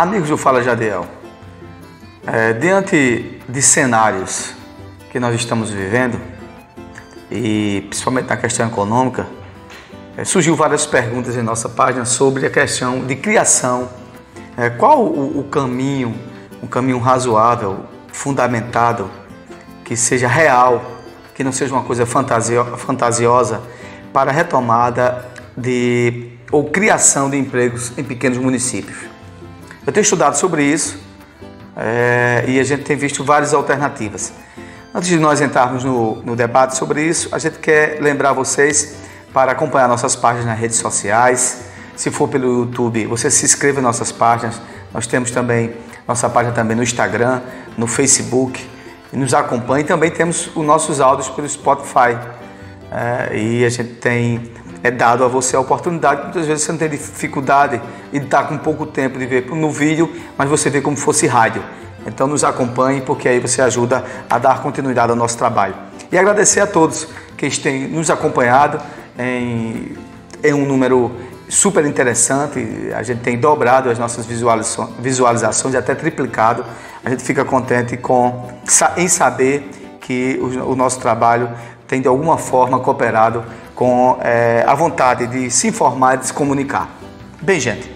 Amigos do Fala Jadiel, é, diante de cenários que nós estamos vivendo, e principalmente na questão econômica, é, surgiu várias perguntas em nossa página sobre a questão de criação. É, qual o, o caminho, um caminho razoável, fundamentado, que seja real, que não seja uma coisa fantasio, fantasiosa, para a retomada de ou criação de empregos em pequenos municípios. Eu tenho estudado sobre isso é, e a gente tem visto várias alternativas. Antes de nós entrarmos no, no debate sobre isso, a gente quer lembrar vocês para acompanhar nossas páginas nas redes sociais. Se for pelo YouTube, você se inscreva em nossas páginas. Nós temos também nossa página também no Instagram, no Facebook. Nos acompanhe. Também temos os nossos áudios pelo Spotify. É, e a gente tem é dado a você a oportunidade. Muitas vezes você não tem dificuldade e está com pouco tempo de ver no vídeo, mas você vê como fosse rádio. Então nos acompanhe, porque aí você ajuda a dar continuidade ao nosso trabalho. E agradecer a todos que têm nos acompanhado em, em um número super interessante. A gente tem dobrado as nossas visualizações, até triplicado. A gente fica contente com, em saber que o, o nosso trabalho tem de alguma forma cooperado com é, a vontade de se informar e de se comunicar. Bem, gente,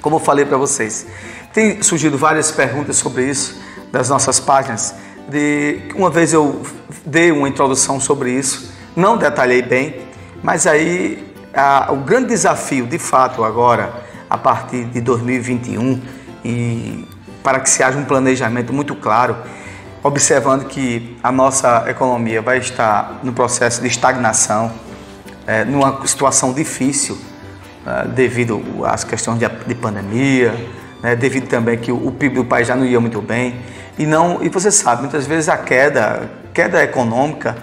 como eu falei para vocês, tem surgido várias perguntas sobre isso das nossas páginas. De, uma vez eu dei uma introdução sobre isso, não detalhei bem, mas aí a, o grande desafio, de fato, agora, a partir de 2021, e para que se haja um planejamento muito claro, observando que a nossa economia vai estar no processo de estagnação, é, numa situação difícil, é, devido às questões de, de pandemia, né, devido também que o, PIB do país já não ia muito bem. E, não, e você sabe, muitas vezes a queda, queda econômica,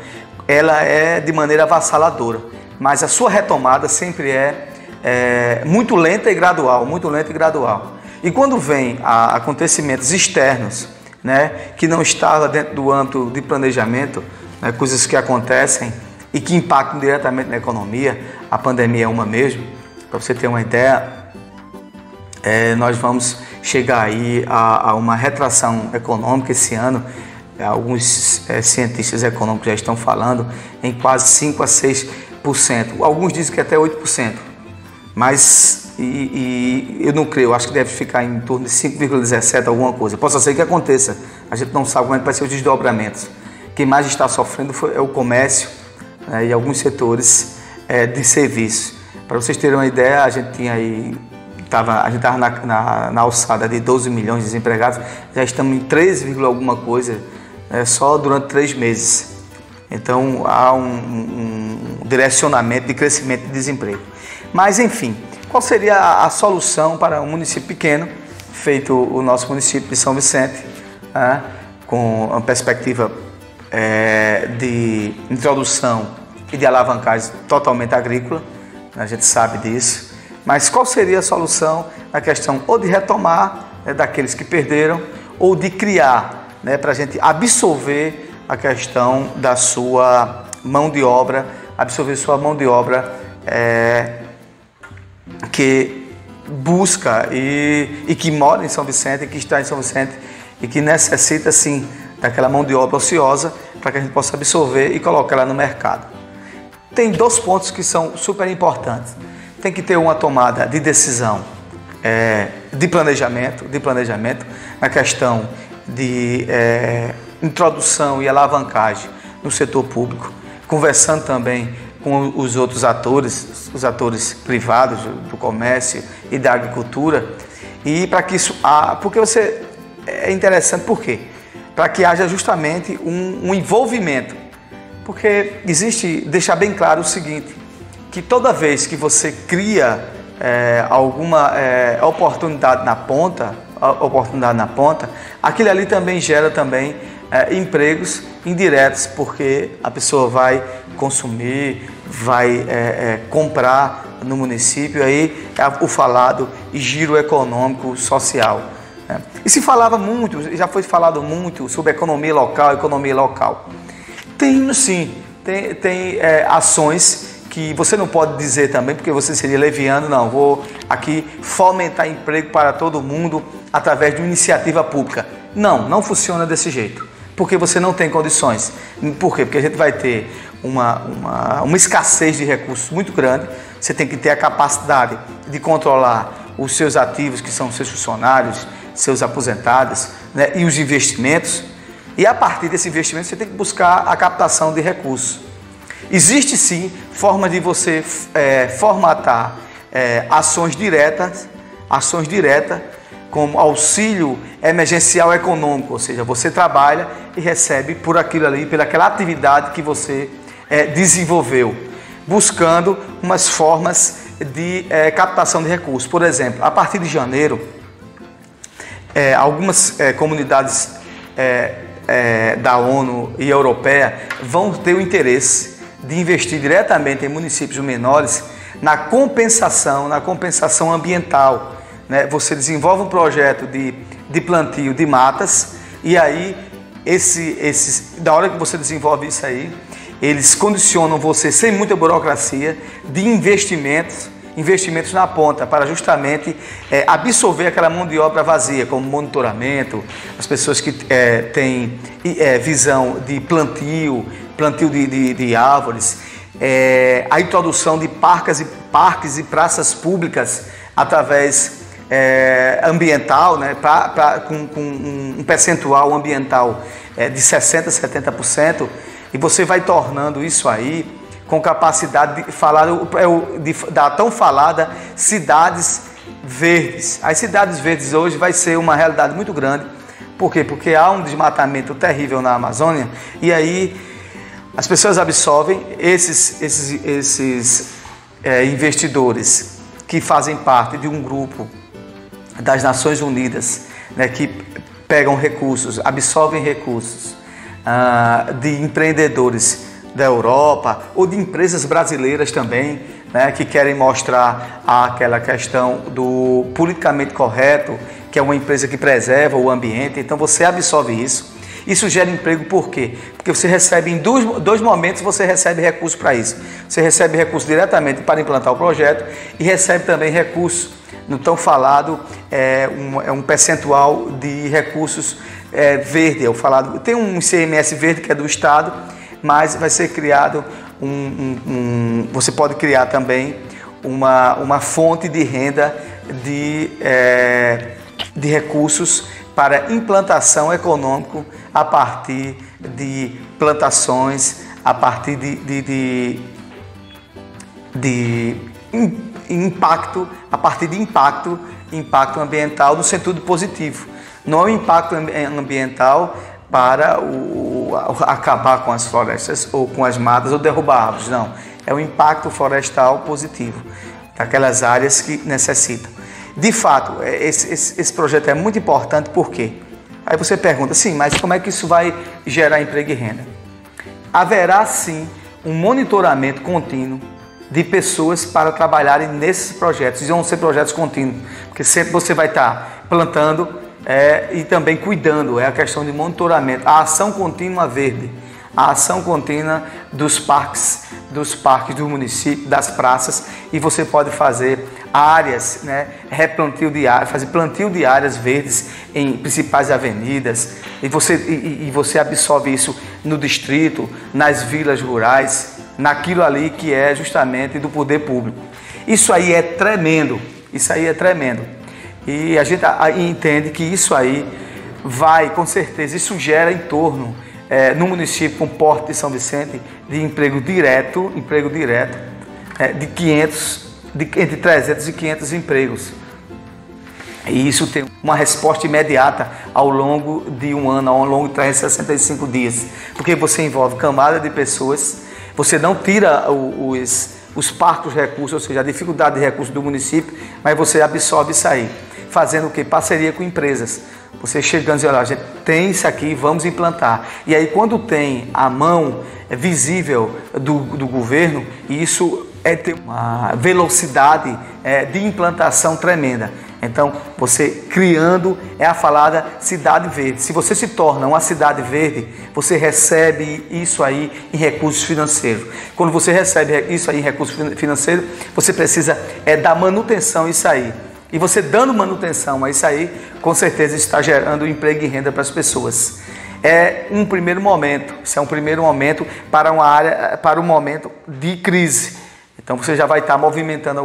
ela é de maneira avassaladora, mas a sua retomada sempre é, é muito lenta e gradual, muito lenta e gradual. E quando vem a acontecimentos externos, né, que não estava dentro do âmbito de planejamento, né, coisas que acontecem e que impactam diretamente na economia, a pandemia é uma mesmo. Para você ter uma ideia, é, nós vamos chegar aí a, a, uma retração econômica esse ano. É, alguns é, cientistas econômicos já estão falando em quase 5 a 6%. Alguns dizem que até 8%. Mas e, e eu não creio, acho que deve ficar em torno de 5,17 alguma coisa. Possa ser que aconteça. A gente não sabe como é que vai ser os desdobramentos. Quem mais está sofrendo foi, é o comércio né, e alguns setores é, de serviço. Para vocês terem uma ideia, a gente tinha aí tava, a gente estava na, na, na, alçada de 12 milhões de desempregados, já estamos em 13, alguma coisa é, só durante três meses. Então há um, um, direcionamento de crescimento de desemprego. Mas enfim, qual seria a, a, solução para um município pequeno, feito o nosso município de São Vicente, né, com uma perspectiva é, de introdução e de alavancagem totalmente agrícola, a gente sabe disso. Mas qual seria a solução na questão ou de retomar né, daqueles que perderam ou de criar, né, para a gente absorver a questão da sua mão de obra, absorver sua mão de obra é, que busca e, e que mora em São Vicente, que está em São Vicente e que necessita sim daquela mão de obra ociosa para que a gente possa absorver e colocar ela no mercado. Tem dois pontos que são super importantes. Tem que ter uma tomada de decisão é, de planejamento, de planejamento na questão de é, introdução e alavancagem no setor público, conversando também com os outros atores, os atores privados do comércio e da agricultura, e para que isso, ah, porque você é interessante, por quê? para que haja justamente um, um envolvimento. Porque existe, deixar bem claro o seguinte, que toda vez que você cria é, alguma é, oportunidade na ponta, oportunidade na ponta, aquilo ali também gera também é, empregos indiretos, porque a pessoa vai consumir, vai é, é, comprar no município, aí é o falado giro econômico social. É. E se falava muito, já foi falado muito sobre economia local, economia local. Tem sim, tem, tem é, ações que você não pode dizer também, porque você seria leviano, não, vou aqui fomentar emprego para todo mundo através de uma iniciativa pública. Não, não funciona desse jeito, porque você não tem condições. Por quê? Porque a gente vai ter uma, uma, uma escassez de recursos muito grande, você tem que ter a capacidade de controlar os seus ativos, que são seus funcionários, seus aposentados, né, e os investimentos. E a partir desse investimento você tem que buscar a captação de recursos. Existe sim forma de você é, formatar é, ações diretas, ações diretas, como auxílio emergencial econômico, ou seja, você trabalha e recebe por aquilo ali, pelaquela atividade que você é, desenvolveu, buscando umas formas de é, captação de recursos. Por exemplo, a partir de janeiro, é, algumas é, comunidades é, da ONU e europeia vão ter o interesse de investir diretamente em municípios menores na compensação, na compensação ambiental. Né? Você desenvolve um projeto de, de plantio de matas e aí esse, esse, da hora que você desenvolve isso aí, eles condicionam você sem muita burocracia de investimentos, investimentos na ponta para justamente é, absorver aquela mão de obra vazia, como monitoramento, as pessoas que é, têm é, visão de plantio, plantio de, de, de árvores, é, a introdução de parques e, parques e praças públicas através é, ambiental, né, pra, pra, com, com, um percentual ambiental é, de 60%, 70%, e você vai tornando isso aí com capacidade de falar é de, da tão falada cidades verdes. As cidades verdes hoje vai ser uma realidade muito grande. Por quê? Porque há um desmatamento terrível na Amazônia e aí as pessoas absorvem esses, esses, esses é, investidores que fazem parte de um grupo das Nações Unidas, né, que pegam recursos, absorvem recursos ah, de empreendedores da Europa ou de empresas brasileiras também, né, que querem mostrar aquela questão do politicamente correto, que é uma empresa que preserva o ambiente. Então você absorve isso isso gera emprego por quê? Porque você recebe em dois, dois momentos você recebe recurso para isso. Você recebe recurso diretamente para implantar o projeto e recebe também recurso no tão falado é um, é um percentual de recursos é, verde, é o falado. Tem um ICMS verde que é do Estado, mas vai ser criado um, um, um você pode criar também uma, uma fonte de renda de, é, de recursos para implantação econômica a partir de plantações, a partir de, de, de, de impacto, a partir de impacto, impacto ambiental no sentido positivo. Não é o impacto ambiental para o, acabar com as florestas ou com as matas ou derrubar árvores, não. É o impacto florestal positivo daquelas áreas que necessitam. De fato, é, esse, esse, esse projeto é muito importante porque Aí você pergunta, sim, mas como é que isso vai gerar emprego e renda? Haverá sim um monitoramento contínuo de pessoas para trabalharem nesses projetos. E vão ser projetos contínuos, porque sempre você vai estar plantando é, e também cuidando. É a questão de monitoramento, a ação contínua verde, a ação contínua dos parques, dos parques do município, das praças, e você pode fazer áreas, né, replantio de áreas, fazer plantio de áreas verdes em principais avenidas, e você, e, e você absorve isso no distrito, nas vilas rurais, naquilo ali que é justamente do poder público. Isso aí é tremendo, isso aí é tremendo. E a gente entende que isso aí vai, com certeza, isso gera em torno, é, no município com Porto de São Vicente, de emprego direto, emprego direto, é, de 500 de entre 300 e 500 empregos. E isso tem uma resposta imediata ao longo de um ano, ao longo de 365 dias. Porque você envolve camada de pessoas, você não tira os, os parcos recursos, ou seja, a dificuldade de recursos do município, mas você absorve isso aí. Fazendo o que? Parceria com empresas. Você chegando e olha, a gente tem isso aqui, vamos implantar. E aí quando tem a mão visível do, do governo, isso é ter uma velocidade é, de implantação tremenda. Então, você criando é a falada cidade verde. Se você se torna uma cidade verde, você recebe isso aí em recursos financeiros. Quando você recebe isso aí em recursos financeiros, você precisa é dar manutenção isso aí. E você dando manutenção a isso aí, com certeza está gerando emprego e renda para as pessoas. É um primeiro momento, isso é um primeiro momento para uma área, para um momento de crise. Então você já vai estar movimentando